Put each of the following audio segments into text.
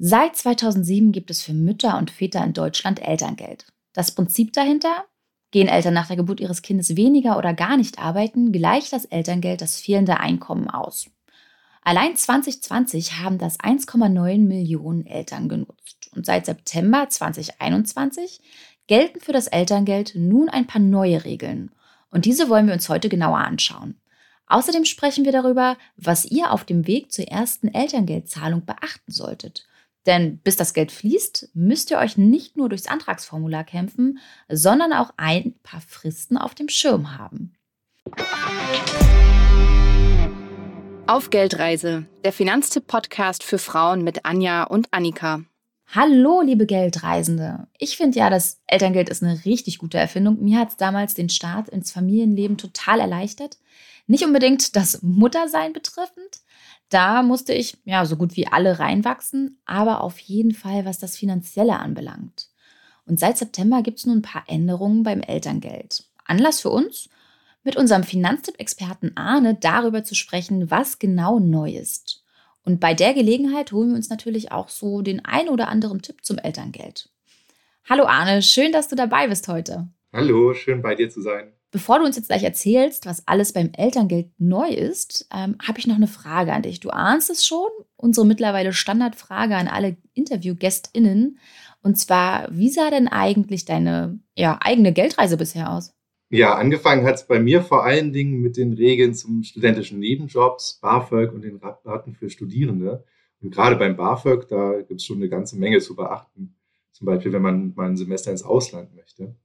Seit 2007 gibt es für Mütter und Väter in Deutschland Elterngeld. Das Prinzip dahinter? Gehen Eltern nach der Geburt ihres Kindes weniger oder gar nicht arbeiten, gleicht das Elterngeld das fehlende Einkommen aus. Allein 2020 haben das 1,9 Millionen Eltern genutzt. Und seit September 2021 gelten für das Elterngeld nun ein paar neue Regeln. Und diese wollen wir uns heute genauer anschauen. Außerdem sprechen wir darüber, was ihr auf dem Weg zur ersten Elterngeldzahlung beachten solltet denn bis das Geld fließt, müsst ihr euch nicht nur durchs Antragsformular kämpfen, sondern auch ein paar Fristen auf dem Schirm haben. Auf Geldreise, der Finanztipp-Podcast für Frauen mit Anja und Annika. Hallo, liebe Geldreisende. Ich finde ja, das Elterngeld ist eine richtig gute Erfindung. Mir hat es damals den Start ins Familienleben total erleichtert. Nicht unbedingt das Muttersein betreffend, da musste ich ja so gut wie alle reinwachsen, aber auf jeden Fall, was das Finanzielle anbelangt. Und seit September gibt es nun ein paar Änderungen beim Elterngeld. Anlass für uns, mit unserem Finanztipp-Experten Arne darüber zu sprechen, was genau neu ist. Und bei der Gelegenheit holen wir uns natürlich auch so den ein oder anderen Tipp zum Elterngeld. Hallo Arne, schön, dass du dabei bist heute. Hallo, schön bei dir zu sein. Bevor du uns jetzt gleich erzählst, was alles beim Elterngeld neu ist, ähm, habe ich noch eine Frage an dich. Du ahnst es schon, unsere mittlerweile Standardfrage an alle InterviewgästInnen. Und zwar, wie sah denn eigentlich deine ja, eigene Geldreise bisher aus? Ja, angefangen hat es bei mir vor allen Dingen mit den Regeln zum studentischen Nebenjobs, BAföG und den Rabatten für Studierende. Und gerade beim BAföG, da gibt es schon eine ganze Menge zu beachten. Zum Beispiel, wenn man mal ein Semester ins Ausland möchte.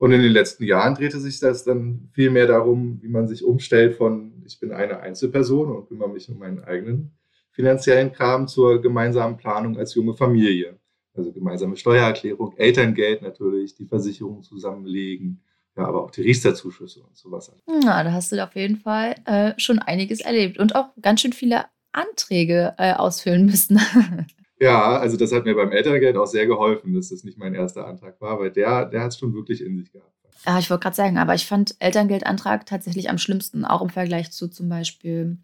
Und in den letzten Jahren drehte sich das dann viel mehr darum, wie man sich umstellt von, ich bin eine Einzelperson und kümmere mich um meinen eigenen finanziellen Kram zur gemeinsamen Planung als junge Familie. Also gemeinsame Steuererklärung, Elterngeld natürlich, die Versicherung zusammenlegen, ja, aber auch die Riester-Zuschüsse und sowas. Na, da hast du auf jeden Fall äh, schon einiges erlebt und auch ganz schön viele Anträge äh, ausfüllen müssen. Ja, also das hat mir beim Elterngeld auch sehr geholfen, dass das nicht mein erster Antrag war, weil der, der hat es schon wirklich in sich gehabt. Ja, ich wollte gerade sagen, aber ich fand Elterngeldantrag tatsächlich am schlimmsten, auch im Vergleich zu zum Beispiel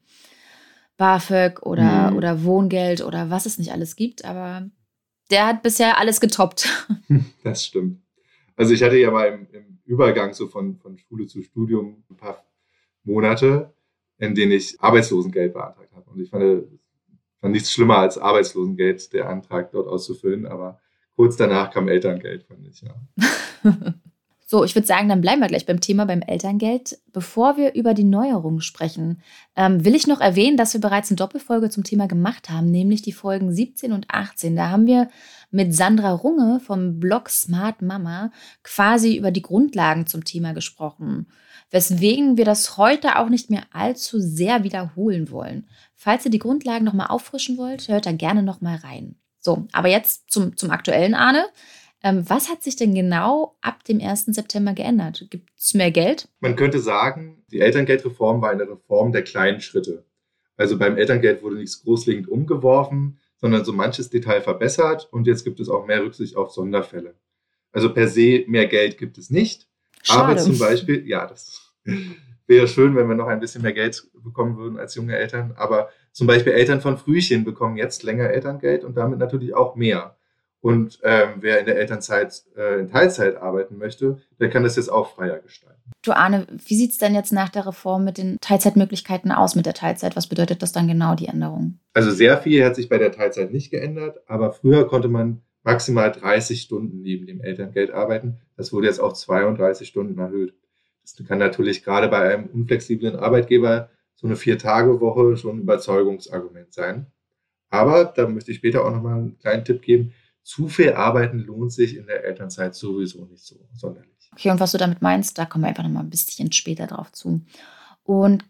BAföG oder, mhm. oder Wohngeld oder was es nicht alles gibt. Aber der hat bisher alles getoppt. Das stimmt. Also ich hatte ja mal im, im Übergang so von, von Schule zu Studium ein paar Monate, in denen ich Arbeitslosengeld beantragt habe. Und ich fand fand nichts schlimmer als Arbeitslosengeld, der Antrag dort auszufüllen, aber kurz danach kam Elterngeld, fand ich, ja. So, ich würde sagen, dann bleiben wir gleich beim Thema beim Elterngeld. Bevor wir über die Neuerungen sprechen, ähm, will ich noch erwähnen, dass wir bereits eine Doppelfolge zum Thema gemacht haben, nämlich die Folgen 17 und 18. Da haben wir mit Sandra Runge vom Blog Smart Mama quasi über die Grundlagen zum Thema gesprochen, weswegen wir das heute auch nicht mehr allzu sehr wiederholen wollen. Falls ihr die Grundlagen nochmal auffrischen wollt, hört da gerne nochmal rein. So, aber jetzt zum, zum aktuellen Arne. Ähm, was hat sich denn genau ab dem 1. September geändert? Gibt es mehr Geld? Man könnte sagen, die Elterngeldreform war eine Reform der kleinen Schritte. Also beim Elterngeld wurde nichts großlegend umgeworfen, sondern so manches Detail verbessert und jetzt gibt es auch mehr Rücksicht auf Sonderfälle. Also per se mehr Geld gibt es nicht. Schade. Aber zum Beispiel, ja, das wäre schön, wenn wir noch ein bisschen mehr Geld bekommen würden als junge Eltern. Aber zum Beispiel Eltern von Frühchen bekommen jetzt länger Elterngeld und damit natürlich auch mehr. Und ähm, wer in der Elternzeit äh, in Teilzeit arbeiten möchte, der kann das jetzt auch freier gestalten. Du Arne, wie sieht es denn jetzt nach der Reform mit den Teilzeitmöglichkeiten aus mit der Teilzeit? Was bedeutet das dann genau, die Änderung? Also sehr viel hat sich bei der Teilzeit nicht geändert, aber früher konnte man maximal 30 Stunden neben dem Elterngeld arbeiten. Das wurde jetzt auf 32 Stunden erhöht. Das kann natürlich gerade bei einem unflexiblen Arbeitgeber so eine Vier-Tage-Woche schon ein Überzeugungsargument sein. Aber da möchte ich später auch nochmal einen kleinen Tipp geben zu viel arbeiten lohnt sich in der Elternzeit sowieso nicht so sonderlich. Okay, und was du damit meinst, da kommen wir einfach noch mal ein bisschen später drauf zu. Und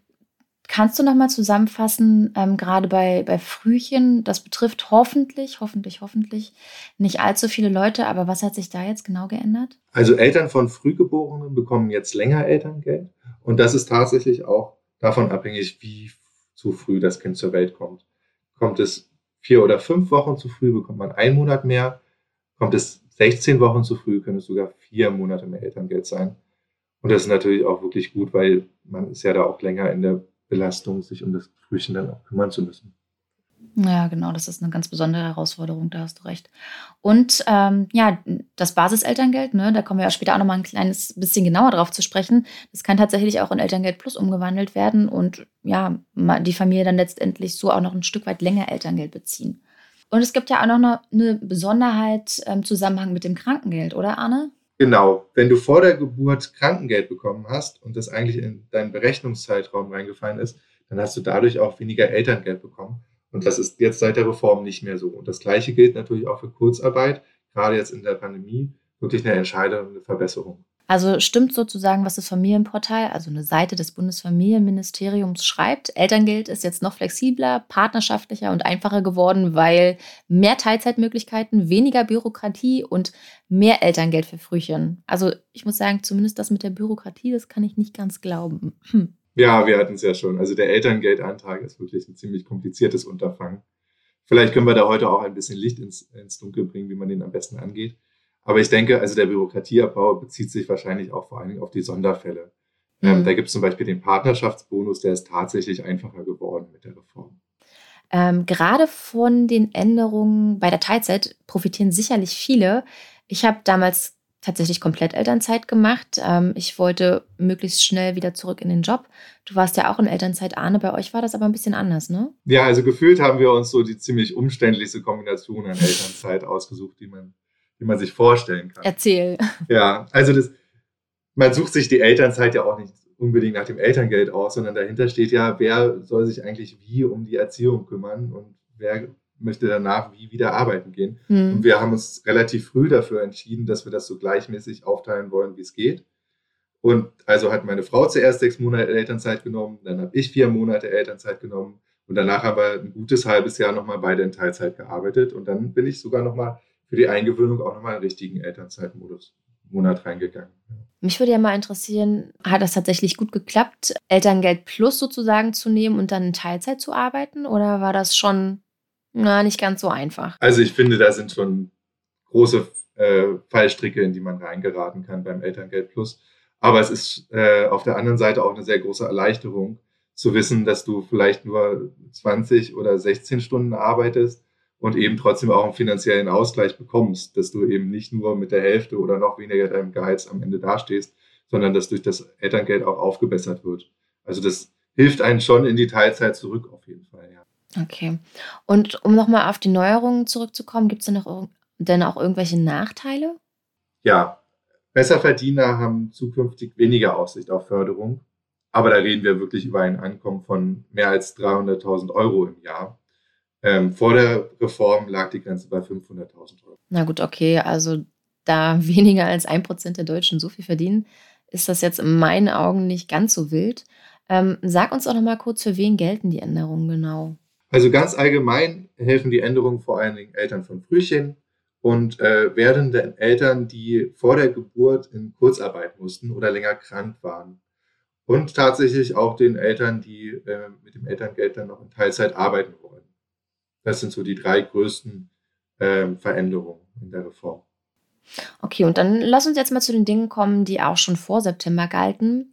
kannst du noch mal zusammenfassen, ähm, gerade bei, bei Frühchen, das betrifft hoffentlich, hoffentlich, hoffentlich nicht allzu viele Leute, aber was hat sich da jetzt genau geändert? Also Eltern von Frühgeborenen bekommen jetzt länger Elterngeld und das ist tatsächlich auch davon abhängig, wie zu früh das Kind zur Welt kommt. Kommt es vier oder fünf Wochen zu früh, bekommt man einen Monat mehr. Kommt es 16 Wochen zu früh, können es sogar vier Monate mehr Elterngeld sein. Und das ist natürlich auch wirklich gut, weil man ist ja da auch länger in der Belastung, sich um das Frühchen dann auch kümmern zu müssen. Ja, genau, das ist eine ganz besondere Herausforderung, da hast du recht. Und ähm, ja, das Basiselterngeld, ne, da kommen wir ja später auch nochmal ein kleines bisschen genauer drauf zu sprechen. Das kann tatsächlich auch in Elterngeld Plus umgewandelt werden und ja, die Familie dann letztendlich so auch noch ein Stück weit länger Elterngeld beziehen. Und es gibt ja auch noch eine, eine Besonderheit im Zusammenhang mit dem Krankengeld, oder Arne? Genau, wenn du vor der Geburt Krankengeld bekommen hast und das eigentlich in deinen Berechnungszeitraum reingefallen ist, dann hast du dadurch auch weniger Elterngeld bekommen. Und das ist jetzt seit der Reform nicht mehr so. Und das Gleiche gilt natürlich auch für Kurzarbeit, gerade jetzt in der Pandemie, wirklich eine entscheidende Verbesserung. Also stimmt sozusagen, was das Familienportal, also eine Seite des Bundesfamilienministeriums schreibt. Elterngeld ist jetzt noch flexibler, partnerschaftlicher und einfacher geworden, weil mehr Teilzeitmöglichkeiten, weniger Bürokratie und mehr Elterngeld für Frühchen. Also ich muss sagen, zumindest das mit der Bürokratie, das kann ich nicht ganz glauben. Hm. Ja, wir hatten es ja schon. Also der Elterngeldantrag ist wirklich ein ziemlich kompliziertes Unterfangen. Vielleicht können wir da heute auch ein bisschen Licht ins, ins Dunkel bringen, wie man den am besten angeht. Aber ich denke, also der Bürokratieabbau bezieht sich wahrscheinlich auch vor allen Dingen auf die Sonderfälle. Ähm, mhm. Ähm, da gibt es zum Beispiel den Partnerschaftsbonus, der ist tatsächlich einfacher geworden mit der Reform. Ähm, gerade von den Änderungen bei der Teilzeit profitieren sicherlich viele. Ich habe damals tatsächlich komplett Elternzeit gemacht. Ähm, ich wollte möglichst schnell wieder zurück in den Job. Du warst ja auch in Elternzeit, Arne. Bei euch war das aber ein bisschen anders, ne? Ja, also gefühlt haben wir uns so die ziemlich umständlichste Kombination an Elternzeit ausgesucht, die man, die man sich vorstellen kann. Erzähl. Ja, also das, man sucht sich die Elternzeit ja auch nicht unbedingt nach dem Elterngeld aus, sondern dahinter steht ja, wer soll sich eigentlich wie um die Erziehung kümmern und wer möchte danach wie wieder arbeiten gehen. Mhm. Und wir haben uns relativ früh dafür entschieden, dass wir das so gleichmäßig aufteilen wollen, wie es geht. Und also hat meine Frau zuerst sechs Monate Elternzeit genommen, dann habe ich vier Monate Elternzeit genommen und danach haben wir ein gutes halbes Jahr nochmal beide in Teilzeit gearbeitet und dann bin ich sogar nochmal für die Eingewöhnung auch nochmal einen richtigen Elternzeitmodus Monat reingegangen. Mich würde ja mal interessieren, hat das tatsächlich gut geklappt, Elterngeld plus sozusagen zu nehmen und dann in Teilzeit zu arbeiten? Oder war das schon na, nicht ganz so einfach. Also ich finde, da sind schon große äh, Fallstricke, in die man reingeraten kann beim Elterngeld Plus. Aber es ist äh, auf der anderen Seite auch eine sehr große Erleichterung zu wissen, dass du vielleicht nur 20 oder 16 Stunden arbeitest und eben trotzdem auch einen finanziellen Ausgleich bekommst, dass du eben nicht nur mit der Hälfte oder noch weniger deinem Gehalts am Ende dastehst, sondern dass durch das Elterngeld auch aufgebessert wird. Also das hilft einen schon in die Teilzeit zurück auf jeden Fall, ja. Okay. Und um nochmal auf die Neuerungen zurückzukommen, gibt es denn, noch, denn auch irgendwelche Nachteile? Ja, Besserverdiener haben zukünftig weniger Aussicht auf Förderung. Aber da reden wir wirklich über ein Einkommen von mehr als 300.000 Euro im Jahr. Ähm, vor der Reform lag die Grenze bei 500.000 Euro. Na gut, okay. Also da weniger als ein Prozent der Deutschen so viel verdienen, ist das jetzt in meinen Augen nicht ganz so wild. Ähm, sag uns auch noch mal kurz, für wen gelten die Änderungen genau? Also ganz allgemein helfen die Änderungen vor allen Dingen Eltern von Frühchen und äh, werdenden Eltern, die vor der Geburt in Kurzarbeit mussten oder länger krank waren. Und tatsächlich auch den Eltern, die äh, mit dem Elterngeld dann noch in Teilzeit arbeiten wollen. Das sind so die drei größten äh, Veränderungen in der Reform. Okay, und dann lass uns jetzt mal zu den Dingen kommen, die auch schon vor September galten.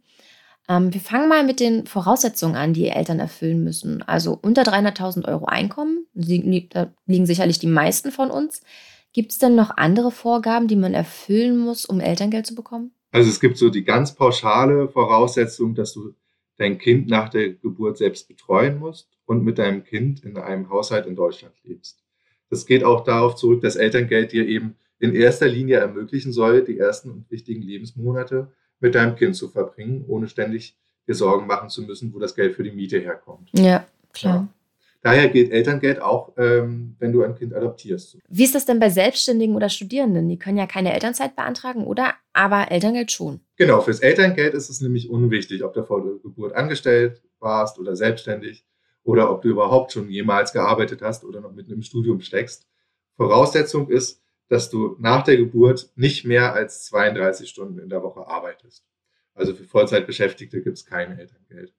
Ähm, wir fangen mal mit den Voraussetzungen an, die Eltern erfüllen müssen. Also unter 300.000 Euro Einkommen, da liegen sicherlich die meisten von uns. Gibt es denn noch andere Vorgaben, die man erfüllen muss, um Elterngeld zu bekommen? Also es gibt so die ganz pauschale Voraussetzung, dass du dein Kind nach der Geburt selbst betreuen musst und mit deinem Kind in einem Haushalt in Deutschland lebst. Das geht auch darauf zurück, dass Elterngeld dir eben in erster Linie ermöglichen soll, die ersten und wichtigen Lebensmonate mit deinem Kind zu verbringen, ohne ständig dir Sorgen machen zu müssen, wo das Geld für die Miete herkommt. Ja, klar. Ja. Daher gilt Elterngeld auch, ähm, wenn du ein Kind adoptierst. Wie ist das denn bei Selbstständigen oder Studierenden? Die können ja keine Elternzeit beantragen, oder? Aber Elterngeld schon. Genau, fürs Elterngeld ist es nämlich unwichtig, ob du vor der Geburt angestellt warst oder selbstständig oder ob du überhaupt schon jemals gearbeitet hast oder noch mitten im Studium steckst. Voraussetzung ist, dass du nach der Geburt nicht mehr als 32 Stunden in der Woche arbeitest. Also für Vollzeitbeschäftigte gibt es kein Elterngeld.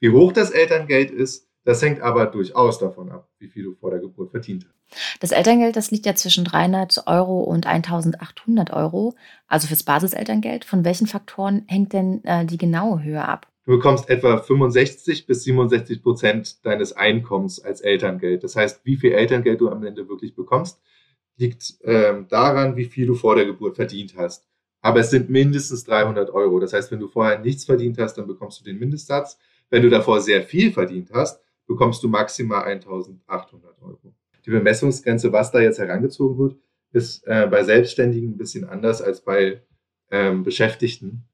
Wie hoch das Elterngeld ist, das hängt aber durchaus davon ab, wie viel du vor der Geburt verdient hast. Das Elterngeld, das liegt ja zwischen 300 Euro und 1800 Euro, also fürs Basiselterngeld. Von welchen Faktoren hängt denn äh, die genaue Höhe ab? Du bekommst etwa 65 bis 67 Prozent deines Einkommens als Elterngeld. Das heißt, wie viel Elterngeld du am Ende wirklich bekommst, liegt ähm, daran, wie viel du vor der Geburt verdient hast. Aber es sind mindestens 300 Euro. Das heißt, wenn du vorher nichts verdient hast, dann bekommst du den Mindestsatz. Wenn du davor sehr viel verdient hast, bekommst du maximal 1800 Euro. Die Bemessungsgrenze, was da jetzt herangezogen wird, ist äh, bei Selbstständigen ein bisschen anders als bei ähm, Beschäftigten.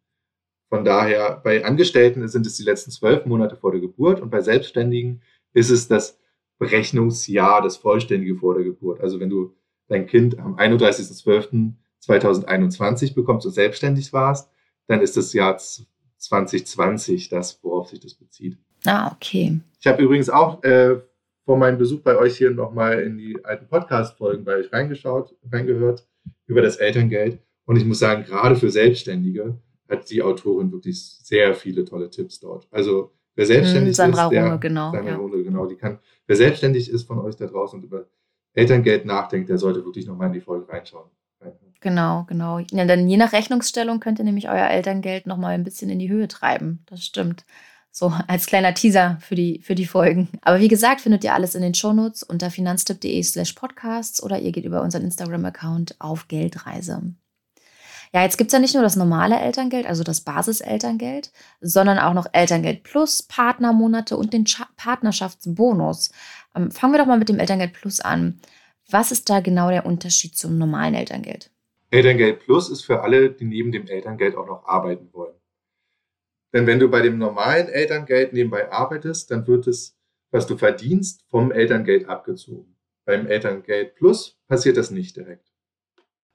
Von daher, bei Angestellten sind es die letzten zwölf Monate vor der Geburt und bei Selbstständigen ist es das Berechnungsjahr, das vollständige vor der Geburt. Also wenn du dein Kind am 31.12.2021 bekommst und selbstständig warst, dann ist das Jahr 2020 das, worauf sich das bezieht. Ah, okay. Ich habe übrigens auch äh, vor meinem Besuch bei euch hier nochmal in die alten Podcast-Folgen bei euch reingeschaut, reingehört über das Elterngeld. Und ich muss sagen, gerade für Selbstständige hat die Autorin wirklich sehr viele tolle Tipps dort. Also wer selbstständig hm, Sandra ist, der, Runge, genau, Sandra ja. Runge, genau, die kann, wer selbstständig ist von euch da draußen und über Elterngeld nachdenkt, der sollte wirklich nochmal in die Folge reinschauen. Genau, genau. Ja, dann je nach Rechnungsstellung könnt ihr nämlich euer Elterngeld nochmal ein bisschen in die Höhe treiben. Das stimmt. So als kleiner Teaser für die, für die Folgen. Aber wie gesagt, findet ihr alles in den Shownotes unter finanztipp.de slash podcasts oder ihr geht über unseren Instagram-Account auf Geldreise. Ja, jetzt gibt es ja nicht nur das normale Elterngeld, also das Basiselterngeld, sondern auch noch Elterngeld Plus, Partnermonate und den Partnerschaftsbonus. Ähm, fangen wir doch mal mit dem Elterngeld Plus an. Was ist da genau der Unterschied zum normalen Elterngeld? Elterngeld Plus ist für alle, die neben dem Elterngeld auch noch arbeiten wollen. Denn wenn du bei dem normalen Elterngeld nebenbei arbeitest, dann wird es, was du verdienst, vom Elterngeld abgezogen. Beim Elterngeld Plus passiert das nicht direkt.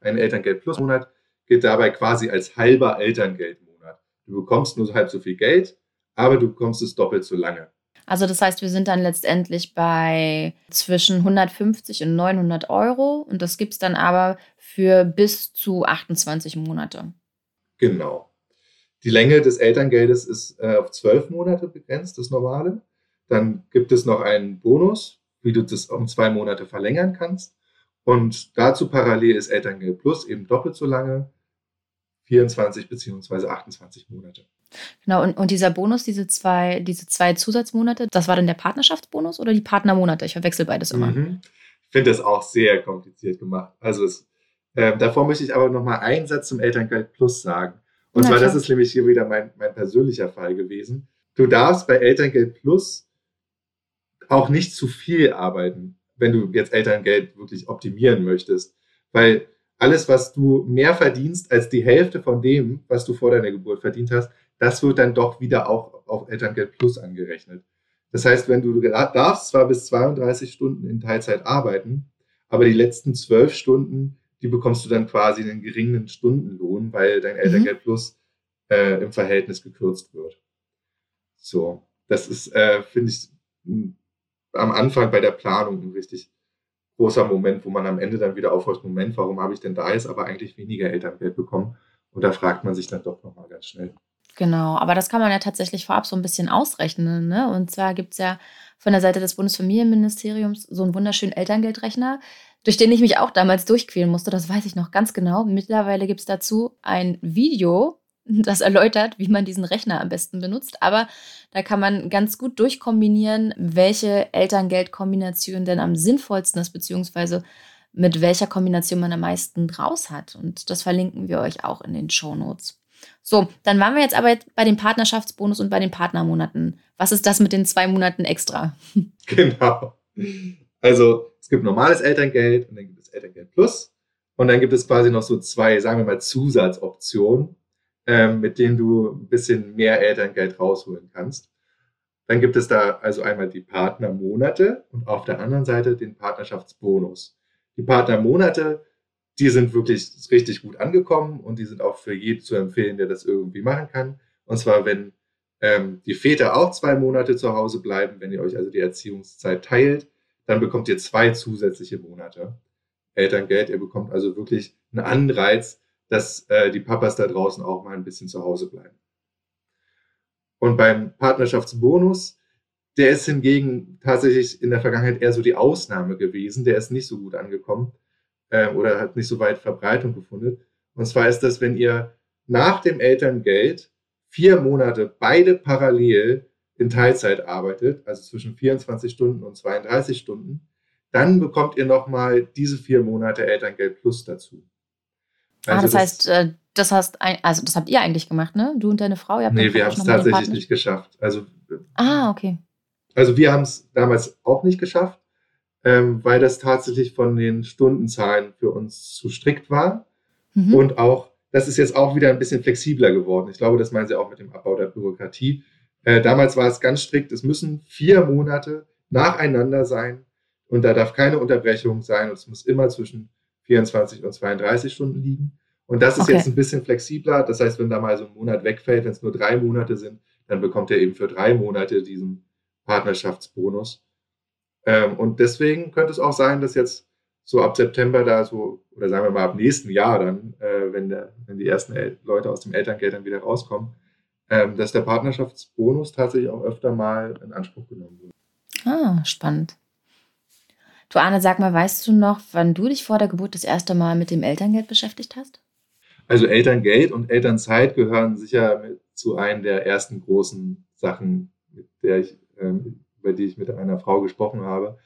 Ein Elterngeld Plus Monat gilt dabei quasi als halber Elterngeldmonat. Du bekommst nur halb so viel Geld, aber du bekommst es doppelt so lange. Also das heißt, wir sind dann letztendlich bei zwischen 150 und 900 Euro und das gibt es dann aber für bis zu 28 Monate. Genau. Die Länge des Elterngeldes ist äh, auf zwölf Monate begrenzt, das normale. Dann gibt es noch einen Bonus, wie du das um zwei Monate verlängern kannst. Und dazu parallel ist Elterngeld Plus eben doppelt so lange 24 beziehungsweise 28 Monate. Genau, und, und dieser Bonus, diese zwei, diese zwei Zusatzmonate, das war dann der Partnerschaftsbonus oder die Partnermonate? Ich verwechsel beides immer. Mhm. Ich finde das auch sehr kompliziert gemacht. Also es, äh, davor möchte ich aber noch mal einen Satz zum Elterngeld Plus sagen. Und Na zwar, klar. das ist nämlich hier wieder mein, mein persönlicher Fall gewesen. Du darfst bei Elterngeld Plus auch nicht zu viel arbeiten, wenn du jetzt Elterngeld wirklich optimieren möchtest. Weil alles, was du mehr verdienst als die Hälfte von dem, was du vor deiner Geburt verdient hast, das wird dann doch wieder auch auf Elterngeld Plus angerechnet. Das heißt, wenn du darfst zwar bis 32 Stunden in Teilzeit arbeiten, aber die letzten zwölf Stunden, die bekommst du dann quasi einen geringen Stundenlohn, weil dein mhm. Elterngeld Plus äh, im Verhältnis gekürzt wird. So, das ist, äh, finde ich, am Anfang bei der Planung ein richtig großer Moment, wo man am Ende dann wieder aufhört, Moment, warum habe ich denn da jetzt aber eigentlich weniger Elterngeld bekommen? Und da fragt man sich dann doch nochmal ganz schnell. Genau, aber das kann man ja tatsächlich vorab so ein bisschen ausrechnen. Ne? Und zwar gibt es ja von der Seite des Bundesfamilienministeriums so einen wunderschönen Elterngeldrechner, durch den ich mich auch damals durchquälen musste. Das weiß ich noch ganz genau. Mittlerweile gibt es dazu ein Video, das erläutert, wie man diesen Rechner am besten benutzt. Aber da kann man ganz gut durchkombinieren, welche Elterngeldkombination denn am sinnvollsten ist, beziehungsweise mit welcher Kombination man am meisten raus hat. Und das verlinken wir euch auch in den Show Notes. So, dann waren wir jetzt aber bei dem Partnerschaftsbonus und bei den Partnermonaten. Was ist das mit den zwei Monaten extra? Genau. Also es gibt normales Elterngeld und dann gibt es Elterngeld Plus. Und dann gibt es quasi noch so zwei, sagen wir mal, Zusatzoptionen, ähm, mit denen du ein bisschen mehr Elterngeld rausholen kannst. Dann gibt es da also einmal die Partnermonate und auf der anderen Seite den Partnerschaftsbonus. Die Partnermonate, die sind wirklich richtig gut angekommen und die sind auch für jeden zu empfehlen, der das irgendwie machen kann. Und zwar, wenn ähm, die Väter auch zwei Monate zu Hause bleiben, wenn ihr euch also die Erziehungszeit teilt, dann bekommt ihr zwei zusätzliche Monate Elterngeld. Ihr bekommt also wirklich einen Anreiz, dass äh, die Papas da draußen auch mal ein bisschen zu Hause bleiben. Und beim Partnerschaftsbonus, der ist hingegen tatsächlich in der Vergangenheit eher so die Ausnahme gewesen. Der ist nicht so gut angekommen äh, oder hat nicht so weit Verbreitung gefunden. Und zwar ist das, wenn ihr nach dem Elterngeld vier Monate beide parallel in Teilzeit arbeitet, also zwischen 24 Stunden und 32 Stunden, dann bekommt ihr nochmal diese vier Monate Elterngeld plus dazu. Ah, also ah, das, das heißt, äh, das hast ein, also das habt ihr eigentlich gemacht, ne? Du und deine Frau? Ihr nee, wir haben es tatsächlich nicht geschafft. Also, ah, okay. Also wir haben es damals auch nicht geschafft, ähm, weil das tatsächlich von den Stundenzahlen für uns zu strikt war. Mhm. Und auch, das ist jetzt auch wieder ein bisschen flexibler geworden. Ich glaube, das meinen Sie auch mit dem Abbau der Bürokratie. Äh, damals war es ganz strikt, es müssen vier Monate nacheinander sein und da darf keine Unterbrechung sein und es muss immer zwischen 24 und 32 Stunden liegen. Und das ist okay. jetzt ein bisschen flexibler. Das heißt, wenn da mal so ein Monat wegfällt, wenn es nur drei Monate sind, dann bekommt er eben für drei Monate diesen Partnerschaftsbonus. Ähm, und deswegen könnte es auch sein, dass jetzt so ab September da so, oder sagen wir mal ab nächsten Jahr dann, äh, wenn, der, wenn die ersten El Leute aus dem Elterngeld dann wieder rauskommen, ähm, dass der Partnerschaftsbonus tatsächlich auch öfter mal in Anspruch genommen wird. Ah, spannend. Du Arne, sag mal, weißt du noch, wann du dich vor der Geburt das erste Mal mit dem Elterngeld beschäftigt hast? Also Elterngeld und Elternzeit gehören sicher zu einem der ersten großen Sachen, mit der ich, ähm, über die ich mit einer Frau gesprochen habe,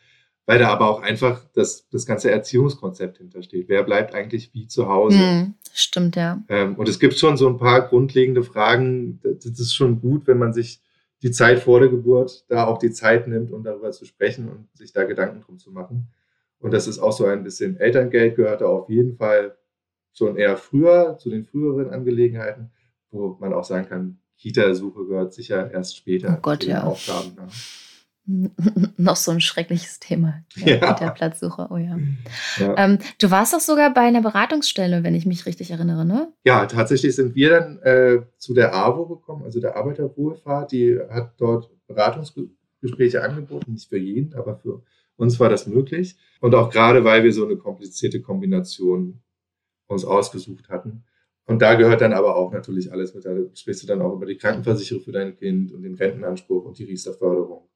weil da aber auch einfach das, das ganze Erziehungskonzept hintersteht. Wer bleibt eigentlich wie zu Hause? Hm, stimmt, ja. Ähm, und es gibt schon so ein paar grundlegende Fragen. Das ist schon gut, wenn man sich die Zeit vor der Geburt da auch die Zeit nimmt, um darüber zu sprechen und sich da Gedanken drum zu machen. Und das ist auch so ein bisschen Elterngeld gehört da auf jeden Fall schon eher früher zu den früheren Angelegenheiten, wo man auch sagen kann, Kita-Suche gehört sicher erst später oh Gott, zu den ja. Aufgaben. Ja. noch so ein schreckliches Thema. Ja, ja. Mit der Platzsuche, oh ja. ja. Ähm, du warst doch sogar bei einer Beratungsstelle, wenn ich mich richtig erinnere, ne? Ja, tatsächlich sind wir dann äh, zu der AWO gekommen, also der Arbeiterwohlfahrt. Die hat dort Beratungsgespräche angeboten, nicht für jeden, aber für uns war das möglich. Und auch gerade, weil wir so eine komplizierte Kombination uns ausgesucht hatten. Und da gehört dann aber auch natürlich alles mit. Da sprichst du dann auch über die Krankenversicherung für dein Kind und den Rentenanspruch und die Riester-Förderung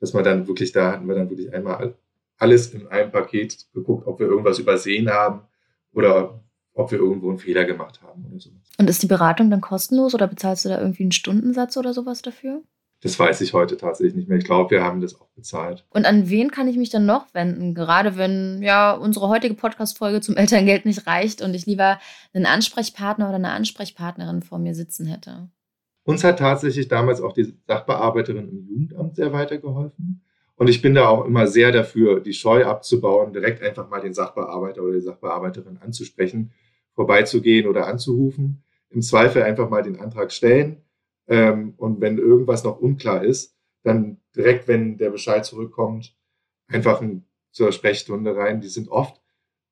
dass man dann wirklich, da hatten wir dann wirklich einmal alles in einem Paket geguckt, ob wir irgendwas übersehen haben oder ob wir irgendwo einen Fehler gemacht haben oder so. Und ist die Beratung dann kostenlos oder bezahlst du da irgendwie einen Stundensatz oder sowas dafür? Das weiß ich heute tatsächlich nicht mehr. Ich glaube, wir haben das auch bezahlt. Und an wen kann ich mich dann noch wenden? Gerade wenn ja unsere heutige Podcast-Folge zum Elterngeld nicht reicht und ich lieber einen Ansprechpartner oder eine Ansprechpartnerin vor mir sitzen hätte. Uns hat tatsächlich damals auch die Sachbearbeiterin im Jugendamt sehr weitergeholfen. Und ich bin da auch immer sehr dafür, die Scheu abzubauen, direkt einfach mal den Sachbearbeiter oder die Sachbearbeiterin anzusprechen, vorbeizugehen oder anzurufen. Im Zweifel einfach mal den Antrag stellen. Ähm, und wenn irgendwas noch unklar ist, dann direkt, wenn der Bescheid zurückkommt, einfach zur Sprechstunde rein. Die sind oft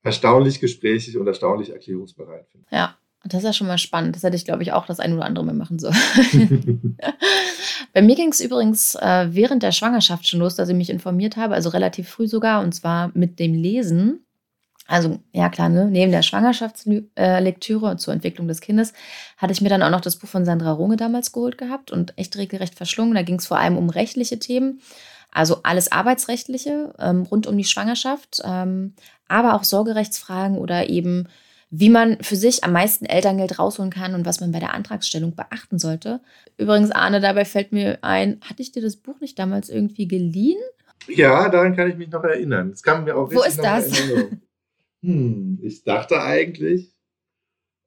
erstaunlich gesprächig und erstaunlich erklärungsbereit. Ja, das ist ja schon mal spannend. Das hätte ich, glaube ich, auch das ein oder andere mehr machen sollen. Bei mir ging es übrigens äh, während der Schwangerschaft schon los, dass ich mich informiert habe, also relativ früh sogar, und zwar mit dem Lesen. Also, ja klar, ne? neben der Schwangerschaftslektüre äh, zur Entwicklung des Kindes hatte ich mir dann auch noch das Buch von Sandra Runge damals geholt gehabt und echt regelrecht verschlungen. Da ging es vor allem um rechtliche Themen, also alles Arbeitsrechtliche ähm, rund um die Schwangerschaft, ähm, aber auch Sorgerechtsfragen oder eben wie man für sich am meisten Elterngeld rausholen kann und was man bei der Antragsstellung beachten sollte. Übrigens, Arne, dabei fällt mir ein, hatte ich dir das Buch nicht damals irgendwie geliehen? Ja, daran kann ich mich noch erinnern. Es kam mir auch Wo ist das? Hm, ich dachte eigentlich,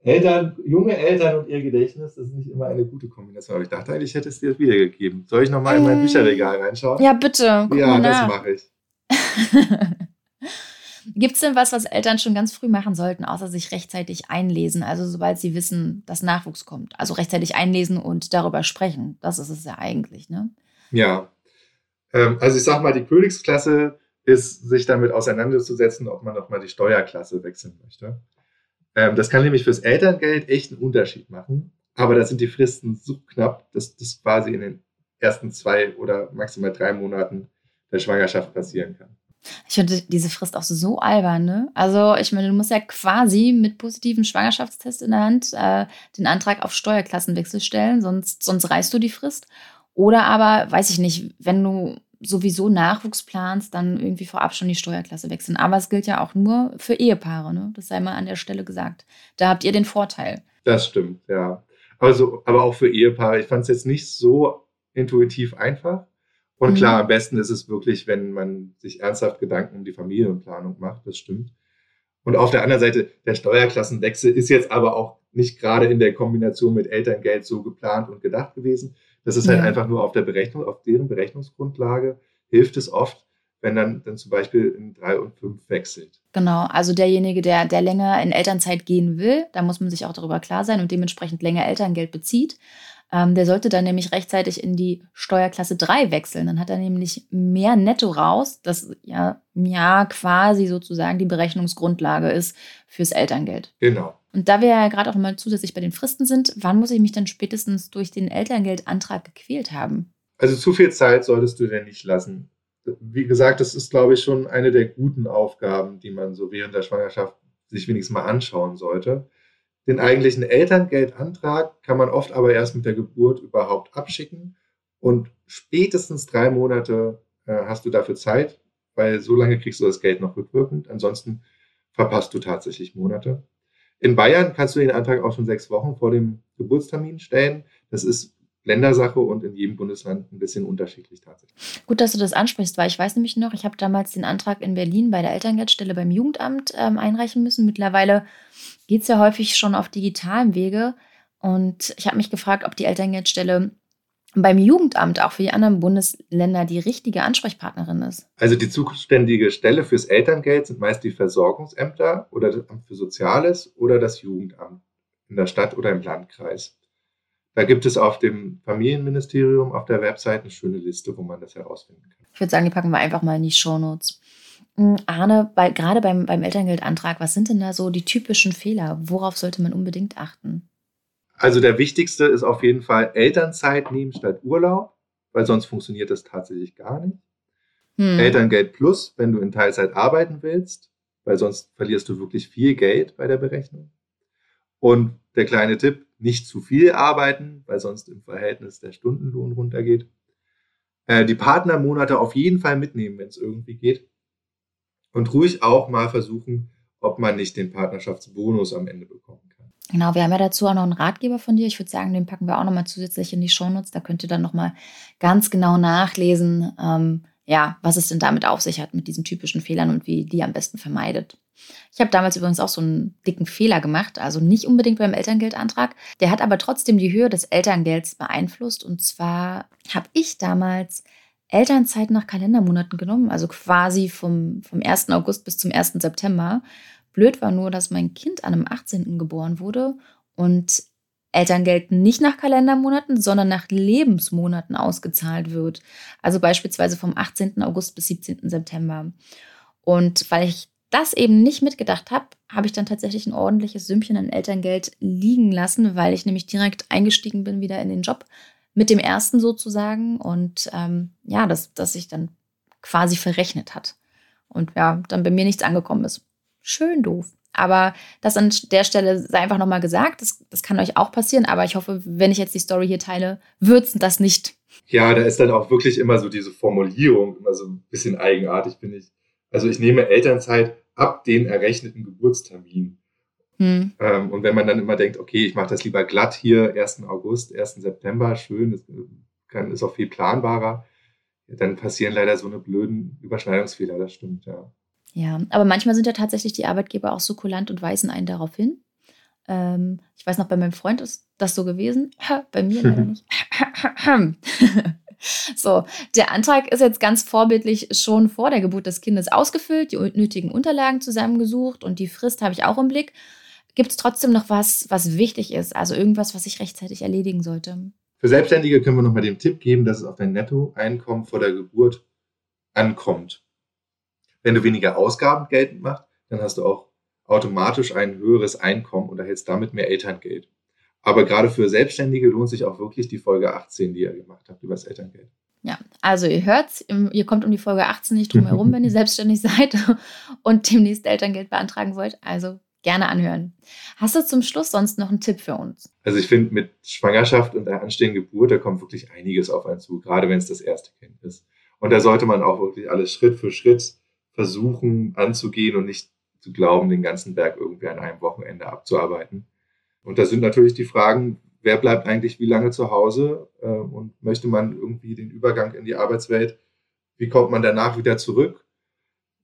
Eltern, junge Eltern und ihr Gedächtnis, das ist nicht immer eine gute Kombination. Aber ich dachte eigentlich, ich hätte es dir wiedergegeben. Soll ich nochmal in mein ähm, Bücherregal reinschauen? Ja, bitte. Guck ja, das mache ich. Gibt es denn was, was Eltern schon ganz früh machen sollten, außer sich rechtzeitig einlesen? Also sobald sie wissen, dass Nachwuchs kommt. Also rechtzeitig einlesen und darüber sprechen. Das ist es ja eigentlich, ne? Ja. Ähm, also ich sag mal, die Königsklasse ist, sich damit auseinanderzusetzen, ob man nochmal die Steuerklasse wechseln möchte. Ähm, das kann nämlich fürs Elterngeld echt einen Unterschied machen. Aber da sind die Fristen so knapp, dass das quasi in den ersten zwei oder maximal drei Monaten der Schwangerschaft passieren kann. Ich finde diese Frist auch so albern, ne? Also, ich meine, du musst ja quasi mit positivem Schwangerschaftstest in der Hand äh, den Antrag auf Steuerklassenwechsel stellen, sonst, sonst reißt du die Frist. Oder aber, weiß ich nicht, wenn du sowieso Nachwuchs planst, dann irgendwie vorab schon die Steuerklasse wechseln. Aber es gilt ja auch nur für Ehepaare, ne? Das sei mal an der Stelle gesagt. Da habt ihr den Vorteil. Das stimmt, ja. Also, aber auch für Ehepaare. Ich fand es jetzt nicht so intuitiv einfach. Und klar, mhm. am besten ist es wirklich, wenn man sich ernsthaft Gedanken um die Familienplanung macht. Das stimmt. Und auf der anderen Seite, der Steuerklassenwechsel ist jetzt aber auch nicht gerade in der Kombination mit Elterngeld so geplant und gedacht gewesen. Das ist halt ja. einfach nur auf der Berechnung, auf deren Berechnungsgrundlage hilft es oft, wenn dann, dann zum Beispiel in drei und fünf wechselt. Genau, also derjenige, der, der länger in Elternzeit gehen will, da muss man sich auch darüber klar sein und dementsprechend länger Elterngeld bezieht, ähm, der sollte dann nämlich rechtzeitig in die Steuerklasse 3 wechseln. Dann hat er nämlich mehr Netto raus, das ja, ja quasi sozusagen die Berechnungsgrundlage ist fürs Elterngeld. Genau. Und da wir ja gerade auch mal zusätzlich bei den Fristen sind, wann muss ich mich dann spätestens durch den Elterngeldantrag gequält haben? Also zu viel Zeit solltest du dir nicht lassen. Wie gesagt, das ist, glaube ich, schon eine der guten Aufgaben, die man so während der Schwangerschaft sich wenigstens mal anschauen sollte. Den eigentlichen Elterngeldantrag kann man oft aber erst mit der Geburt überhaupt abschicken und spätestens drei Monate äh, hast du dafür Zeit, weil so lange kriegst du das Geld noch rückwirkend. Ansonsten verpasst du tatsächlich Monate. In Bayern kannst du den Antrag auch schon sechs Wochen vor dem Geburtstermin stellen. Das ist Ländersache und in jedem Bundesland ein bisschen unterschiedlich tatsächlich. Gut, dass du das ansprichst, weil ich weiß nämlich noch, ich habe damals den Antrag in Berlin bei der Elterngeldstelle beim Jugendamt ähm, einreichen müssen. Mittlerweile geht es ja häufig schon auf digitalem Wege. Und ich habe mich gefragt, ob die Elterngeldstelle beim Jugendamt auch für die anderen Bundesländer die richtige Ansprechpartnerin ist. Also die zuständige Stelle fürs Elterngeld sind meist die Versorgungsämter oder das Amt für Soziales oder das Jugendamt in der Stadt oder im Landkreis. Da gibt es auf dem Familienministerium auf der Website eine schöne Liste, wo man das herausfinden kann. Ich würde sagen, die packen wir einfach mal in die Shownotes. Hm, Arne, bei, gerade beim, beim Elterngeldantrag, was sind denn da so die typischen Fehler? Worauf sollte man unbedingt achten? Also der wichtigste ist auf jeden Fall Elternzeit nehmen statt Urlaub, weil sonst funktioniert das tatsächlich gar nicht. Hm. Elterngeld plus, wenn du in Teilzeit arbeiten willst, weil sonst verlierst du wirklich viel Geld bei der Berechnung. Und der kleine Tipp, nicht zu viel arbeiten, weil sonst im Verhältnis der Stundenlohn runtergeht. Äh, die Partnermonate auf jeden Fall mitnehmen, wenn es irgendwie geht. Und ruhig auch mal versuchen, ob man nicht den Partnerschaftsbonus am Ende bekommen kann. Genau, wir haben ja dazu auch noch einen Ratgeber von dir. Ich würde sagen, den packen wir auch nochmal zusätzlich in die Shownotes. Da könnt ihr dann nochmal ganz genau nachlesen, ähm, ja, was es denn damit auf sich hat mit diesen typischen Fehlern und wie die am besten vermeidet. Ich habe damals übrigens auch so einen dicken Fehler gemacht, also nicht unbedingt beim Elterngeldantrag. Der hat aber trotzdem die Höhe des Elterngelds beeinflusst. Und zwar habe ich damals Elternzeit nach Kalendermonaten genommen, also quasi vom, vom 1. August bis zum 1. September. Blöd war nur, dass mein Kind an einem 18. geboren wurde und Elterngeld nicht nach Kalendermonaten, sondern nach Lebensmonaten ausgezahlt wird. Also beispielsweise vom 18. August bis 17. September. Und weil ich das eben nicht mitgedacht habe, habe ich dann tatsächlich ein ordentliches Sümmchen an Elterngeld liegen lassen, weil ich nämlich direkt eingestiegen bin wieder in den Job mit dem ersten sozusagen und ähm, ja, dass das sich dann quasi verrechnet hat und ja, dann bei mir nichts angekommen ist. Schön doof. Aber das an der Stelle sei einfach nochmal gesagt, das, das kann euch auch passieren, aber ich hoffe, wenn ich jetzt die Story hier teile, wird es das nicht. Ja, da ist dann auch wirklich immer so diese Formulierung, immer so ein bisschen eigenartig, finde ich. Also ich nehme Elternzeit ab den errechneten Geburtstermin. Hm. Ähm, und wenn man dann immer denkt, okay, ich mache das lieber glatt hier, 1. August, 1. September, schön, das kann, ist auch viel planbarer, dann passieren leider so eine blöden Überschneidungsfehler, das stimmt, ja. Ja, aber manchmal sind ja tatsächlich die Arbeitgeber auch so kulant und weisen einen darauf hin. Ähm, ich weiß noch, bei meinem Freund ist das so gewesen. Bei mir leider nicht. so, der Antrag ist jetzt ganz vorbildlich schon vor der Geburt des Kindes ausgefüllt, die nötigen Unterlagen zusammengesucht und die Frist habe ich auch im Blick. Gibt es trotzdem noch was, was wichtig ist? Also irgendwas, was ich rechtzeitig erledigen sollte? Für Selbstständige können wir noch mal den Tipp geben, dass es auf dein Nettoeinkommen vor der Geburt ankommt. Wenn du weniger Ausgaben geltend machst, dann hast du auch automatisch ein höheres Einkommen und erhältst damit mehr Elterngeld. Aber gerade für Selbstständige lohnt sich auch wirklich die Folge 18, die ihr gemacht habt über das Elterngeld. Ja, also ihr hört, ihr kommt um die Folge 18 nicht drum herum, wenn ihr selbstständig seid und demnächst Elterngeld beantragen wollt. Also gerne anhören. Hast du zum Schluss sonst noch einen Tipp für uns? Also ich finde, mit Schwangerschaft und der anstehenden Geburt, da kommt wirklich einiges auf einen zu, gerade wenn es das erste Kind ist. Und da sollte man auch wirklich alles Schritt für Schritt versuchen anzugehen und nicht zu glauben, den ganzen Berg irgendwie an einem Wochenende abzuarbeiten. Und da sind natürlich die Fragen, wer bleibt eigentlich wie lange zu Hause äh, und möchte man irgendwie den Übergang in die Arbeitswelt, wie kommt man danach wieder zurück?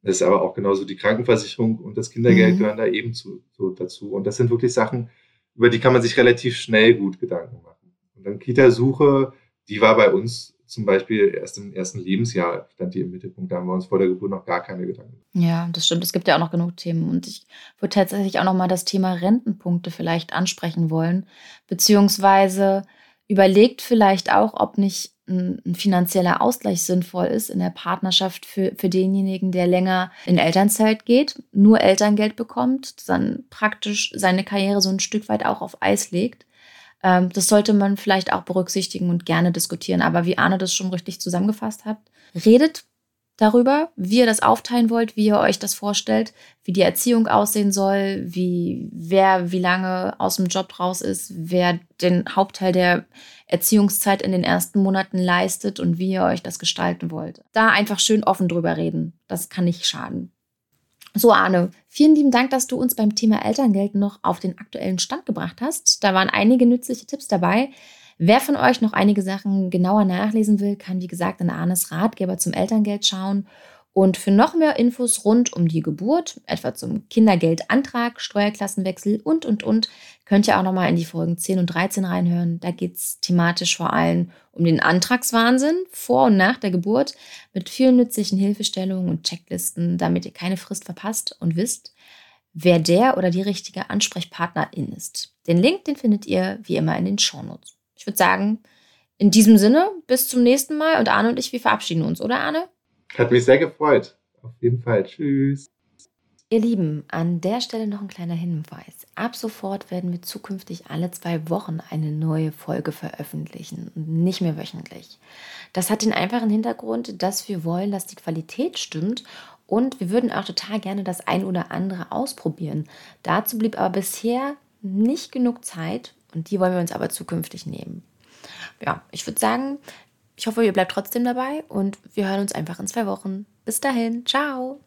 Das ist aber auch genauso die Krankenversicherung und das Kindergeld mhm. gehören da eben zu, so dazu. Und das sind wirklich Sachen, über die kann man sich relativ schnell gut Gedanken machen. Und dann Kita-Suche, die war bei uns zum Beispiel erst im ersten Lebensjahr stand die im Mittelpunkt. Da haben wir uns vor der Geburt noch gar keine Gedanken. Ja, das stimmt. Es gibt ja auch noch genug Themen. Und ich würde tatsächlich auch noch mal das Thema Rentenpunkte vielleicht ansprechen wollen. Beziehungsweise überlegt vielleicht auch, ob nicht ein, ein, finanzieller Ausgleich sinnvoll ist in der Partnerschaft für, für denjenigen, der länger in Elternzeit geht, nur Elterngeld bekommt, dann praktisch seine Karriere so ein Stück weit auch auf Eis legt. Ähm, das sollte man vielleicht auch berücksichtigen und gerne diskutieren. Aber wie Arne das schon richtig zusammengefasst hat, redet darüber, wie ihr das aufteilen wollt, wie ihr euch das vorstellt, wie die Erziehung aussehen soll, wie wer wie lange aus dem Job raus ist, wer den Hauptteil der Erziehungszeit in den ersten Monaten leistet und wie ihr euch das gestalten wollt. Da einfach schön offen drüber reden. Das kann nicht schaden. So, Arne, vielen lieben Dank, dass du uns beim Thema Elterngeld noch auf den aktuellen Stand gebracht hast. Da waren einige nützliche Tipps dabei. Wer von euch noch einige Sachen genauer nachlesen will, kann wie gesagt in Arnes Ratgeber zum Elterngeld schauen. Und für noch mehr Infos rund um die Geburt, etwa zum Kindergeldantrag, Steuerklassenwechsel und, und, und, könnt ihr auch nochmal in die Folgen 10 und 13 reinhören. Da geht es thematisch vor allem um den Antragswahnsinn vor und nach der Geburt mit vielen nützlichen Hilfestellungen und Checklisten, damit ihr keine Frist verpasst und wisst, wer der oder die richtige Ansprechpartnerin ist. Den Link, den findet ihr wie immer in den Shownotes. Ich würde sagen, in diesem Sinne, bis zum nächsten Mal und Arne und ich, wir verabschieden uns, oder Arne? Hat mich sehr gefreut. Auf jeden Fall. Tschüss. Ihr Lieben, an der Stelle noch ein kleiner Hinweis. Ab sofort werden wir zukünftig alle zwei Wochen eine neue Folge veröffentlichen und nicht mehr wöchentlich. Das hat den einfachen Hintergrund, dass wir wollen, dass die Qualität stimmt und wir würden auch total gerne das ein oder andere ausprobieren. Dazu blieb aber bisher nicht genug Zeit und die wollen wir uns aber zukünftig nehmen. Ja, ich würde sagen, ich hoffe, ihr bleibt trotzdem dabei und wir hören uns einfach in zwei Wochen. Bis dahin, ciao.